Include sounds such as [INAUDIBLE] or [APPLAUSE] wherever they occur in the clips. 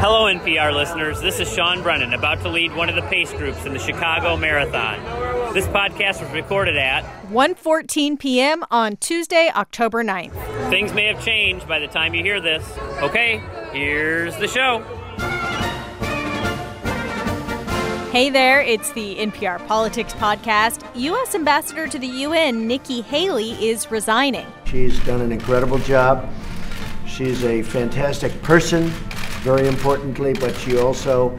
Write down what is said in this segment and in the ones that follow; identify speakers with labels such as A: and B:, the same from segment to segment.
A: Hello, NPR listeners. This is Sean Brennan, about to lead one of the pace groups in the Chicago Marathon. This podcast was recorded at
B: 1:14 p.m. on Tuesday, October 9th.
A: Things may have changed by the time you hear this. Okay, here's the show.
B: Hey there, it's the NPR Politics Podcast. U.S. Ambassador to the UN, Nikki Haley, is resigning.
C: She's done an incredible job. She's a fantastic person, very importantly, but she also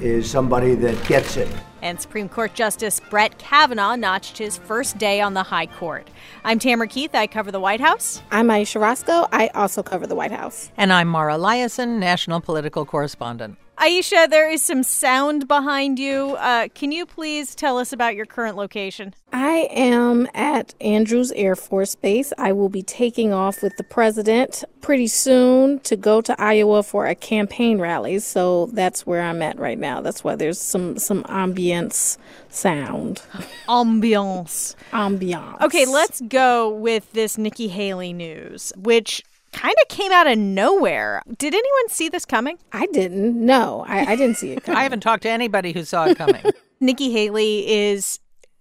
C: is somebody that gets it.
B: And Supreme Court Justice Brett Kavanaugh notched his first day on the High Court. I'm Tamara Keith. I cover the White House.
D: I'm Ayesha Rascoe. I also cover the White House.
E: And I'm Mara Liasson, national political correspondent.
B: Ayesha, there is some sound behind you. Uh, can you please tell us about your current location?
D: I am at Andrews Air Force Base. I will be taking off with the president pretty soon to go to Iowa for a campaign rally. So that's where I'm at right now. That's why there's some some ambience sound.
B: Ambiance.
D: Ambiance.
B: Okay, let's go with this Nikki Haley news, which kind of came out of nowhere. Did anyone see this coming?
D: I didn't. No, I, I didn't see it [LAUGHS] coming.
E: I haven't talked to anybody who saw it coming. [LAUGHS]
B: Nikki Haley is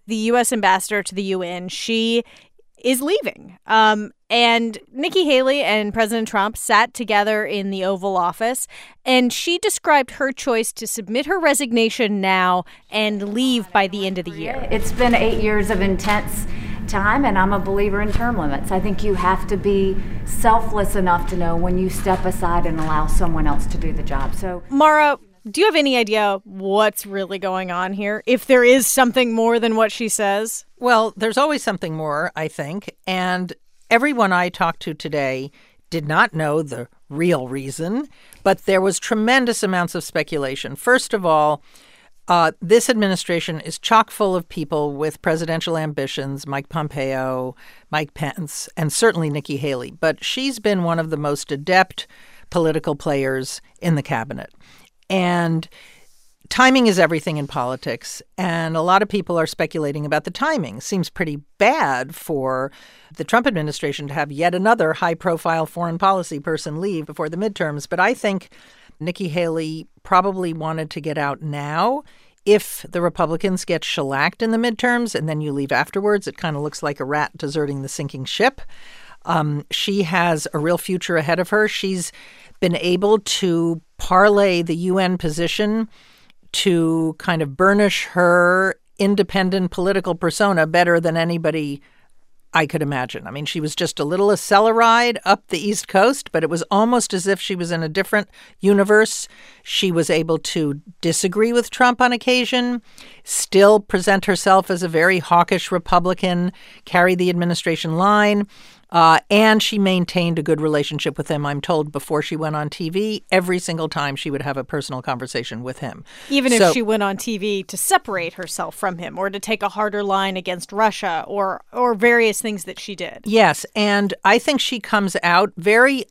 B: the U.S. ambassador to the UN. She is leaving. Um, and Nikki Haley and President Trump sat together in the Oval Office, and she described her choice to submit her resignation now and leave by the end of the year.
F: It's been eight years of intense time, and I'm a believer in term limits. I think you have to be selfless enough to know when you step aside and allow someone else to do the job. So,
B: Mara, do you have any idea what's really going on here? If there is something more than what she says?
E: Well, there's always something more, I think. And everyone I talked to today did not know the real reason, but there was tremendous amounts of speculation. First of all, uh, this administration is chock full of people with presidential ambitions Mike Pompeo, Mike Pence, and certainly Nikki Haley. But she's been one of the most adept political players in the cabinet. And timing is everything in politics. And a lot of people are speculating about the timing. Seems pretty bad for the Trump administration to have yet another high profile foreign policy person leave before the midterms. But I think Nikki Haley probably wanted to get out now. If the Republicans get shellacked in the midterms and then you leave afterwards, it kind of looks like a rat deserting the sinking ship. Um, she has a real future ahead of her. She's been able to parlay the UN position to kind of burnish her independent political persona better than anybody I could imagine. I mean, she was just a little Acela ride up the East Coast, but it was almost as if she was in a different universe. She was able to disagree with Trump on occasion, still present herself as a very hawkish Republican, carry the administration line. Uh, and she maintained a good relationship with him, I'm told, before she went on TV. Every single time she would have a personal conversation with him.
B: Even
E: So-
B: if she went on TV to separate herself from him or to take a harder line against Russia or or various things that she did.
E: Yes, and I think she comes out very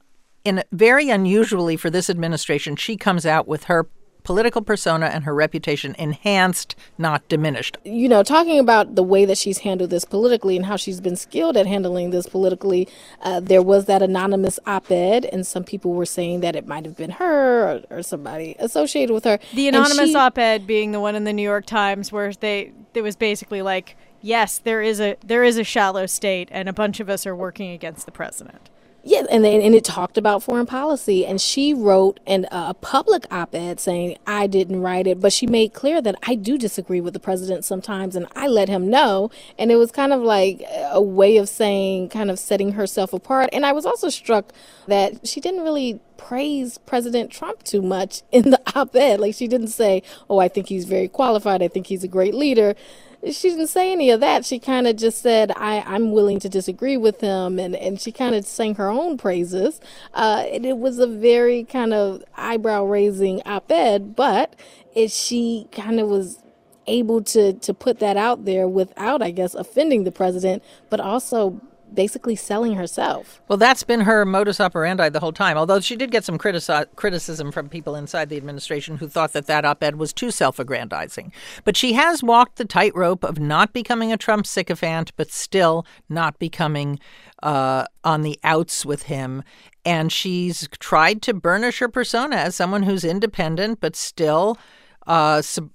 E: in very unusually for this administration. She comes out with her political persona and her reputation enhanced, not diminished.
D: you know, talking about the way that she's handled this politically and how she's been skilled at handling this politically, uh, there was that anonymous op ed, and some people were saying that it might have been her or, or somebody associated with her.
B: The anonymous
D: she-
B: op-ed being the one in the New York Times where they it was basically like, yes, there is a there is a shallow state and a bunch of us are working against the president.
D: Yeah, and and it talked about foreign policy, and she wrote an, a public op-ed saying I didn't write it, but she made clear that I do disagree with the president sometimes, and I let him know, and it was kind of like a way of saying, kind of setting herself apart. And I was also struck that she didn't really praise President Trump too much in the [LAUGHS] op-ed. Like she didn't say, "Oh, I think he's very qualified. I think he's a great leader." She didn't say any of that. She kind of just said, I, I'm willing to disagree with him. And, and she kind of sang her own praises. Uh, and it was a very kind of eyebrow raising op ed, but it, she kind of was able to, to put that out there without, I guess, offending the president, but also basically selling herself.
E: Well, that's been her modus operandi the whole time. Although she did get some critici- criticism from people inside the administration who thought that that op-ed was too self-aggrandizing. But she has walked the tightrope of not becoming a Trump sycophant, but still not becoming uh, on the outs with him. And she's tried to burnish her persona as someone who's independent, but still uh, sub-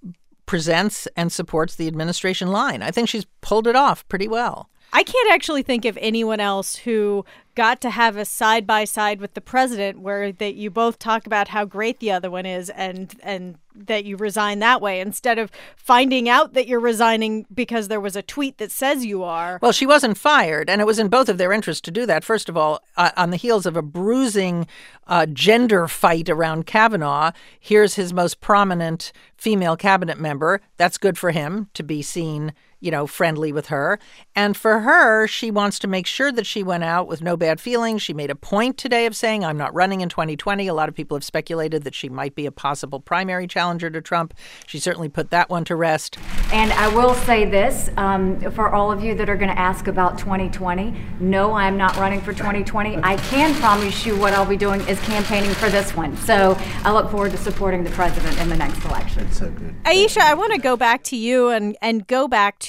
E: presents and supports the administration line. I think she's pulled it off pretty well.
B: I can't actually think of anyone else who got to have a side by side with the president where that you both talk about how great the other one is and and that you resign that way instead of finding out that you're resigning because there was a tweet that says you are.
E: Well, she wasn't fired, and it was in both of their interests to do that. First of all, uh, on the heels of a bruising uh, gender fight around Kavanaugh, here's his most prominent female cabinet member. That's good for him to be seen you know, friendly with her. And for her, she wants to make sure that she went out with no bad feelings. She made a point today of saying, I'm not running in 2020. A lot of people have speculated that she might be a possible primary challenger to Trump. She certainly put that one to rest.
F: And I will say this um, for all of you that are going to ask about 2020 no, I'm not running for 2020. I can promise you what I'll be doing is campaigning for this one. So I look forward to supporting the president in the next election.
C: So good.
B: Ayesha, I want to go back to you and, and go back to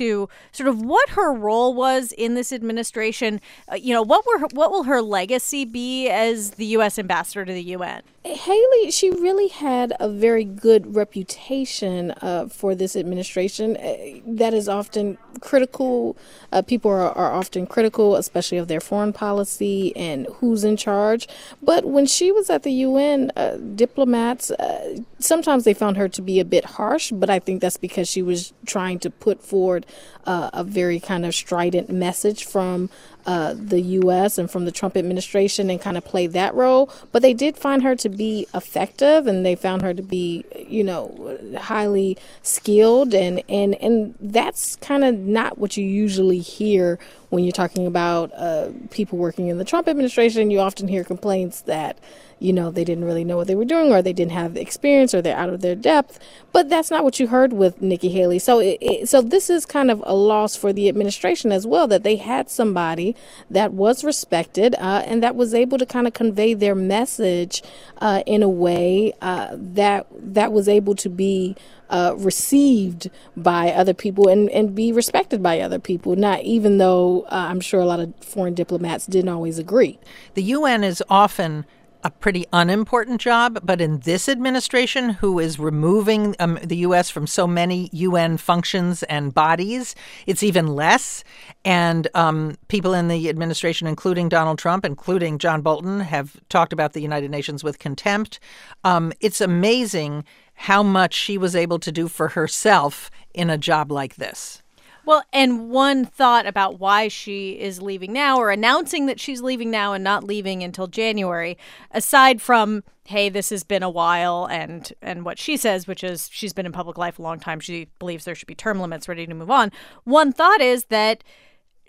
B: sort of what her role was in this administration. Uh, you know, what were her, what will her legacy be as the U.S. ambassador to the UN?
D: Haley, she really had a very good reputation uh, for this administration. Uh, that is often critical. Uh, people are, are often critical, especially of their foreign policy and who's in charge. But when she was at the UN, uh, diplomats uh, sometimes they found her to be a bit harsh. But I think that's because she was trying to put forward uh, a very kind of strident message from uh, the U.S. and from the Trump administration and kind of play that role. But they did find her to be effective, and they found her to be, you know, highly skilled, and and and that's kind of not what you usually hear when you're talking about uh, people working in the Trump administration. You often hear complaints that you know, they didn't really know what they were doing or they didn't have the experience or they're out of their depth. But that's not what you heard with Nikki Haley. So, it, it, so this is kind of a loss for the administration as well that they had somebody that was respected uh, and that was able to kind of convey their message uh, in a way uh, that that was able to be uh, received by other people and, and be respected by other people. Not even though uh, I'm sure a lot of foreign diplomats didn't always agree.
E: The UN is often a pretty unimportant job, but in this administration, who is removing um, the U.S. from so many UN functions and bodies, it's even less. And um, people in the administration, including Donald Trump, including John Bolton, have talked about the United Nations with contempt. Um, it's amazing how much she was able to do for herself in a job like this.
B: Well, and one thought about why she is leaving now or announcing that she's leaving now and not leaving until January, aside from hey, this has been a while and and what she says, which is she's been in public life a long time, she believes there should be term limits ready to move on. One thought is that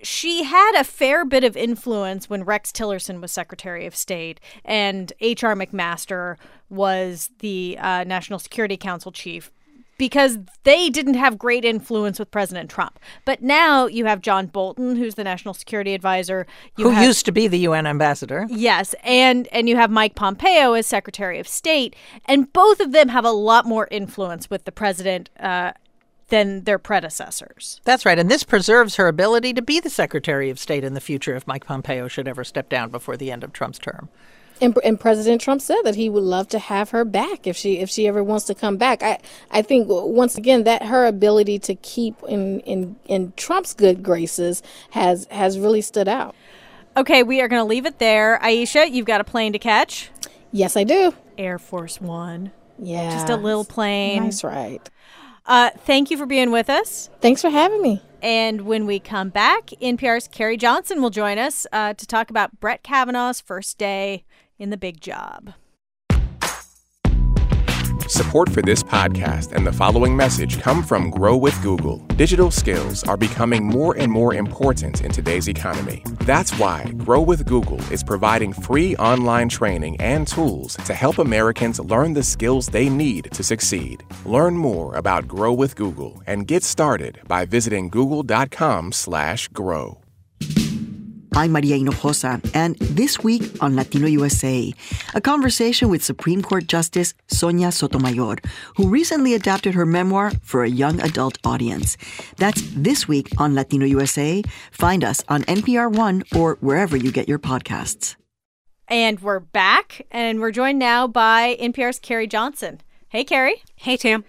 B: she had a fair bit of influence when Rex Tillerson was Secretary of State and H.R. McMaster was the uh, National Security Council chief because they didn't have great influence with President Trump. But now you have John Bolton, who's the national security advisor,
E: you who have, used to be the UN ambassador.
B: Yes, and and you have Mike Pompeo as Secretary of State, and both of them have a lot more influence with the president. Uh, than their predecessors.
E: That's right. And this preserves her ability to be the Secretary of State in the future if Mike Pompeo should ever step down before the end of Trump's term.
D: And, and, President Trump said that he would love to have her back if she if she ever wants to come back. I I think once again that her ability to keep in in in Trump's good graces has has really stood out.
B: Okay, we are going to leave it there. Ayesha, you've got a plane to catch.
D: Yes, I do.
B: Air Force One.
D: Yeah,
B: just a little plane.
D: Nice ride.
B: Uh, thank you for being with us.
D: Thanks for having me.
B: And when we come back, NPR's Carrie Johnson will join us uh, to talk about Brett Kavanaugh's first day in the big job.
G: Support for this podcast and the following message come from Grow with Google. Digital skills are becoming more and more important in today's economy. That's why Grow with Google is providing free online training and tools to help Americans learn the skills they need to succeed. Learn more about Grow with Google and get started by visiting google.com/grow.
H: I'm Maria Hinojosa, and this week on Latino USA, a conversation with Supreme Court Justice Sonia Sotomayor, who recently adapted her memoir for a young adult audience. That's this week on Latino USA. Find us on NPR One or wherever you get your podcasts.
B: And we're back, and we're joined now by NPR's Carrie Johnson. Hey, Carrie.
I: Hey, Tam.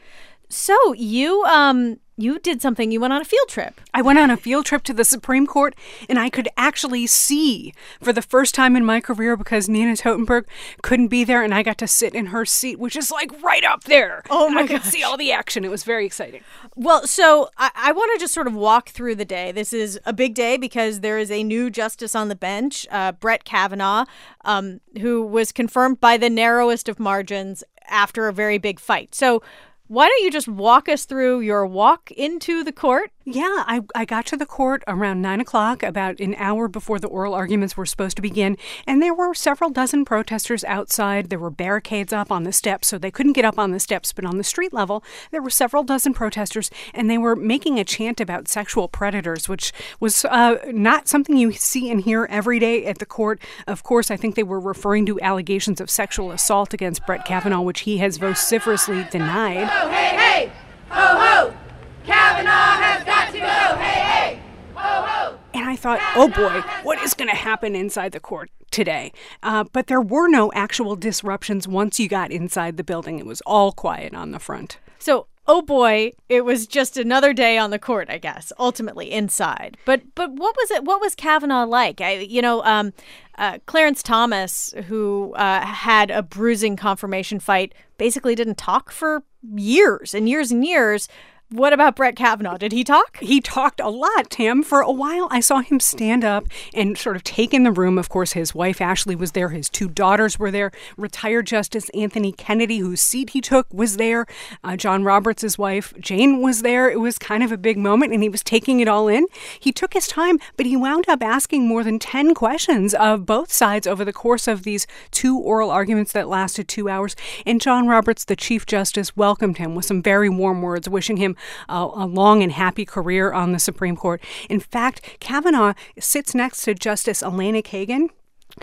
B: So you um you did something. You went on a field trip.
I: I went on a field trip to the Supreme Court and I could actually see for the first time in my career because Nina Totenberg couldn't be there and I got to sit in her seat, which is like right up there.
B: Oh my
I: I could
B: gosh.
I: see all the action. It was very exciting.
B: Well, so I, I want to just sort of walk through the day. This is a big day because there is a new justice on the bench, uh, Brett Kavanaugh, um, who was confirmed by the narrowest of margins after a very big fight. So why don't you just walk us through your walk into the court?
I: Yeah, I, I got to the court around nine o'clock, about an hour before the oral arguments were supposed to begin, and there were several dozen protesters outside. There were barricades up on the steps, so they couldn't get up on the steps, but on the street level, there were several dozen protesters, and they were making a chant about sexual predators, which was uh, not something you see and hear every day at the court. Of course, I think they were referring to allegations of sexual assault against Brett Kavanaugh, which he has vociferously denied.
J: hey, hey! Ho, ho! Kavanaugh has got to go! Hey, hey! Ho, ho!
I: And I thought, oh boy, what is going to happen inside the court today? Uh, but there were no actual disruptions once you got inside the building. It was all quiet on the front.
B: So, oh boy, it was just another day on the court, I guess. Ultimately, inside. But but what was it? What was Kavanaugh like? I, you know, um, uh, Clarence Thomas, who uh, had a bruising confirmation fight, basically didn't talk for years and years and years. What about Brett Kavanaugh? Did he talk?
I: He talked a lot, Tim. For a while, I saw him stand up and sort of take in the room. Of course, his wife Ashley was there, his two daughters were there. Retired Justice Anthony Kennedy, whose seat he took, was there. Uh, John Roberts' wife Jane was there. It was kind of a big moment, and he was taking it all in. He took his time, but he wound up asking more than 10 questions of both sides over the course of these two oral arguments that lasted two hours. And John Roberts, the Chief Justice, welcomed him with some very warm words, wishing him a, a long and happy career on the Supreme Court. In fact, Kavanaugh sits next to Justice Elena Kagan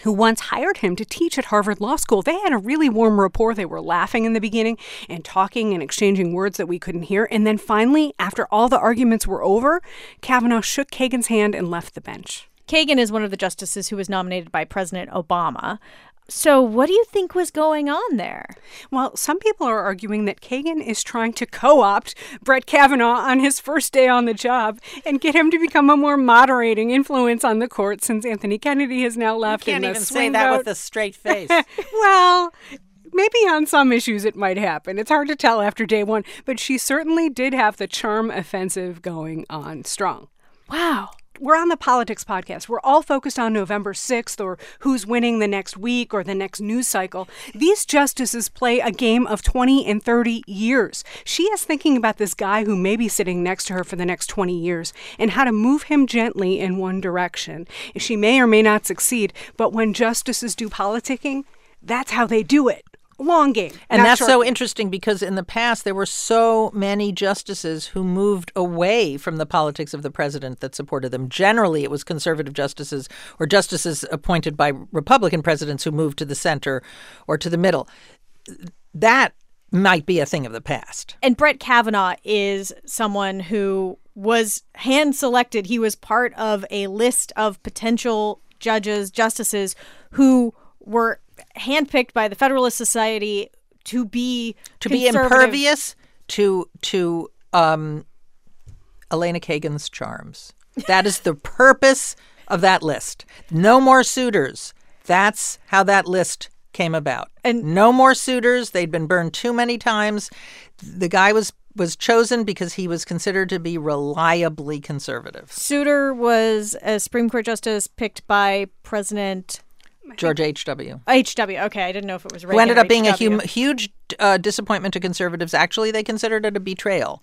I: who once hired him to teach at Harvard Law School. They had a really warm rapport. They were laughing in the beginning and talking and exchanging words that we couldn't hear. And then finally, after all the arguments were over, Kavanaugh shook Kagan's hand and left the bench.
B: Kagan is one of the justices who was nominated by President Obama. So, what do you think was going on there?
I: Well, some people are arguing that Kagan is trying to co opt Brett Kavanaugh on his first day on the job and get him to become a more moderating influence on the court since Anthony Kennedy has now left.
E: You can't
I: in the
E: even say
I: swing
E: that
I: vote.
E: with a straight [LAUGHS] face.
I: well, maybe on some issues it might happen. It's hard to tell after day one, but she certainly did have the charm offensive going on strong.
B: Wow.
I: We're on the politics podcast. We're all focused on November 6th or who's winning the next week or the next news cycle. These justices play a game of 20 and 30 years. She is thinking about this guy who may be sitting next to her for the next 20 years and how to move him gently in one direction. She may or may not succeed, but when justices do politicking, that's how they do it. Long game.
E: And that's so
I: game.
E: interesting because in the past there were so many justices who moved away from the politics of the president that supported them. Generally, it was conservative justices or justices appointed by Republican presidents who moved to the center or to the middle. That might be a thing of the past.
B: And Brett Kavanaugh is someone who was hand selected. He was part of a list of potential judges, justices who were handpicked by the Federalist Society to be
E: To be impervious to to um, Elena Kagan's charms. That is the purpose of that list. No more suitors. That's how that list came about.
B: And-
E: no more suitors. They'd been burned too many times. The guy was was chosen because he was considered to be reliably conservative.
B: Souter was a Supreme Court justice picked by President
E: George H.W.
B: H.W. Okay, I didn't know if it was Reagan
E: Who ended up being a hum- huge uh, disappointment to conservatives. Actually, they considered it a betrayal.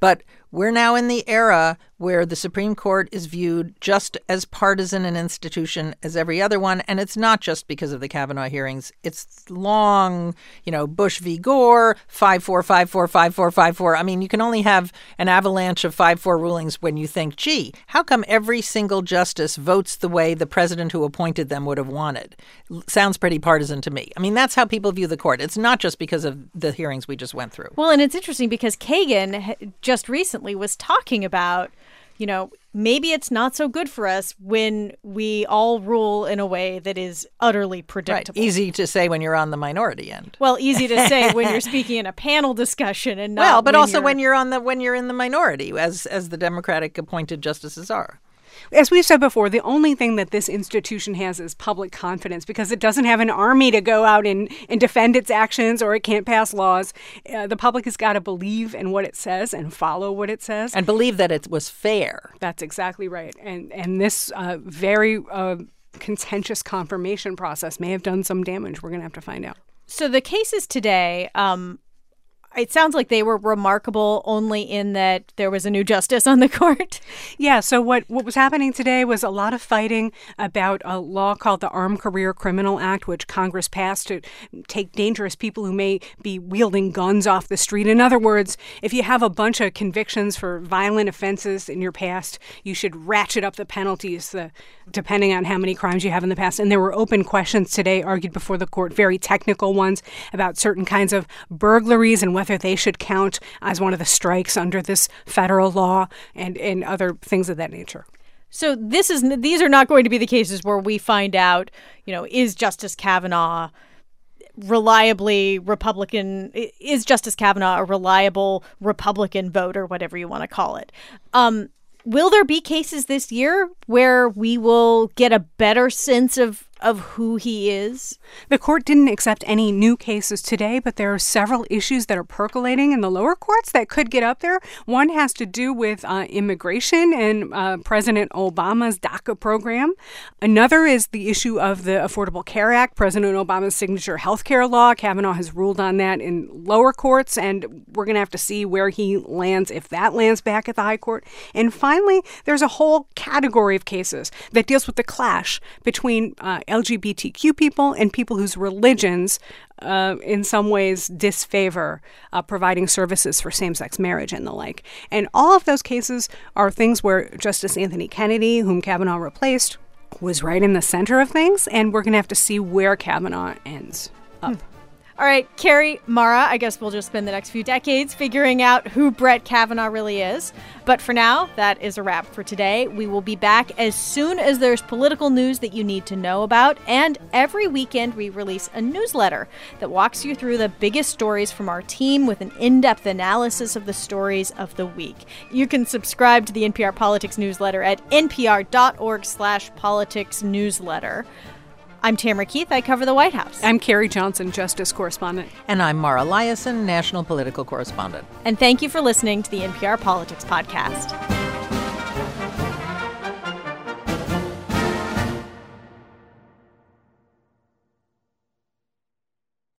E: But we're now in the era where the Supreme Court is viewed just as partisan an institution as every other one. And it's not just because of the Kavanaugh hearings. It's long, you know, Bush v. Gore, 5 4, 5 4, 5 4, 5 4. I mean, you can only have an avalanche of 5 4 rulings when you think, gee, how come every single justice votes the way the president who appointed them would have wanted? Sounds pretty partisan to me. I mean, that's how people view the court. It's not just because of the hearings we just went through.
B: Well, and it's interesting because Kagan just recently was talking about you know, maybe it's not so good for us when we all rule in a way that is utterly predictable.
E: Right. Easy to say when you're on the minority end.
B: Well, easy to say when you're [LAUGHS] speaking in a panel discussion and not
E: Well, but
B: when
E: also
B: you're...
E: when you're on the when you're in the minority as as the democratic appointed justices are.
I: As we've said before, the only thing that this institution has is public confidence because it doesn't have an army to go out and, and defend its actions or it can't pass laws. Uh, the public has got to believe in what it says and follow what it says.
E: And believe that it was fair.
I: That's exactly right. And, and this uh, very uh, contentious confirmation process may have done some damage. We're going to have to find out.
B: So the cases today, um, it sounds like they were remarkable only in that there was a new justice on the [LAUGHS] court.
I: Yeah, so what, what was happening today was a lot of fighting about a law called the Armed Career Criminal Act, which Congress passed to take dangerous people who may be wielding guns off the street. In other words, if you have a bunch of convictions for violent offenses in your past, you should ratchet up the penalties depending on how many crimes you have in the past. And there were open questions today argued before the court, very technical ones about certain kinds of burglaries and whether they should count as one of the strikes under this federal law and, and other things of that nature.
B: So this is these are not going to be the cases where we find out, you know, is Justice Kavanaugh reliably Republican is Justice Kavanaugh a reliable Republican vote or whatever you want to call it. Um, will there be cases this year where we will get a better sense of of who he is?
I: The court didn't accept any new cases today, but there are several issues that are percolating in the lower courts that could get up there. One has to do with uh, immigration and uh, President Obama's DACA program. Another is the issue of the Affordable Care Act, President Obama's signature health care law. Kavanaugh has ruled on that in lower courts, and we're going to have to see where he lands if that lands back at the high court. And finally, there's a whole category of cases that deals with the clash between uh, LGBTQ people and people whose religions, uh, in some ways, disfavor uh, providing services for same sex marriage and the like. And all of those cases are things where Justice Anthony Kennedy, whom Kavanaugh replaced, was right in the center of things, and we're going to have to see where Kavanaugh ends up. Hmm.
B: All right, Carrie, Mara, I guess we'll just spend the next few decades figuring out who Brett Kavanaugh really is. But for now, that is a wrap for today. We will be back as soon as there's political news that you need to know about. And every weekend, we release a newsletter that walks you through the biggest stories from our team with an in depth analysis of the stories of the week. You can subscribe to the NPR Politics newsletter at npr.org slash politics newsletter. I'm Tamara Keith. I cover the White House.
I: I'm Carrie Johnson, Justice Correspondent.
E: And I'm Mara Liasson, National Political Correspondent.
B: And thank you for listening to the NPR Politics Podcast.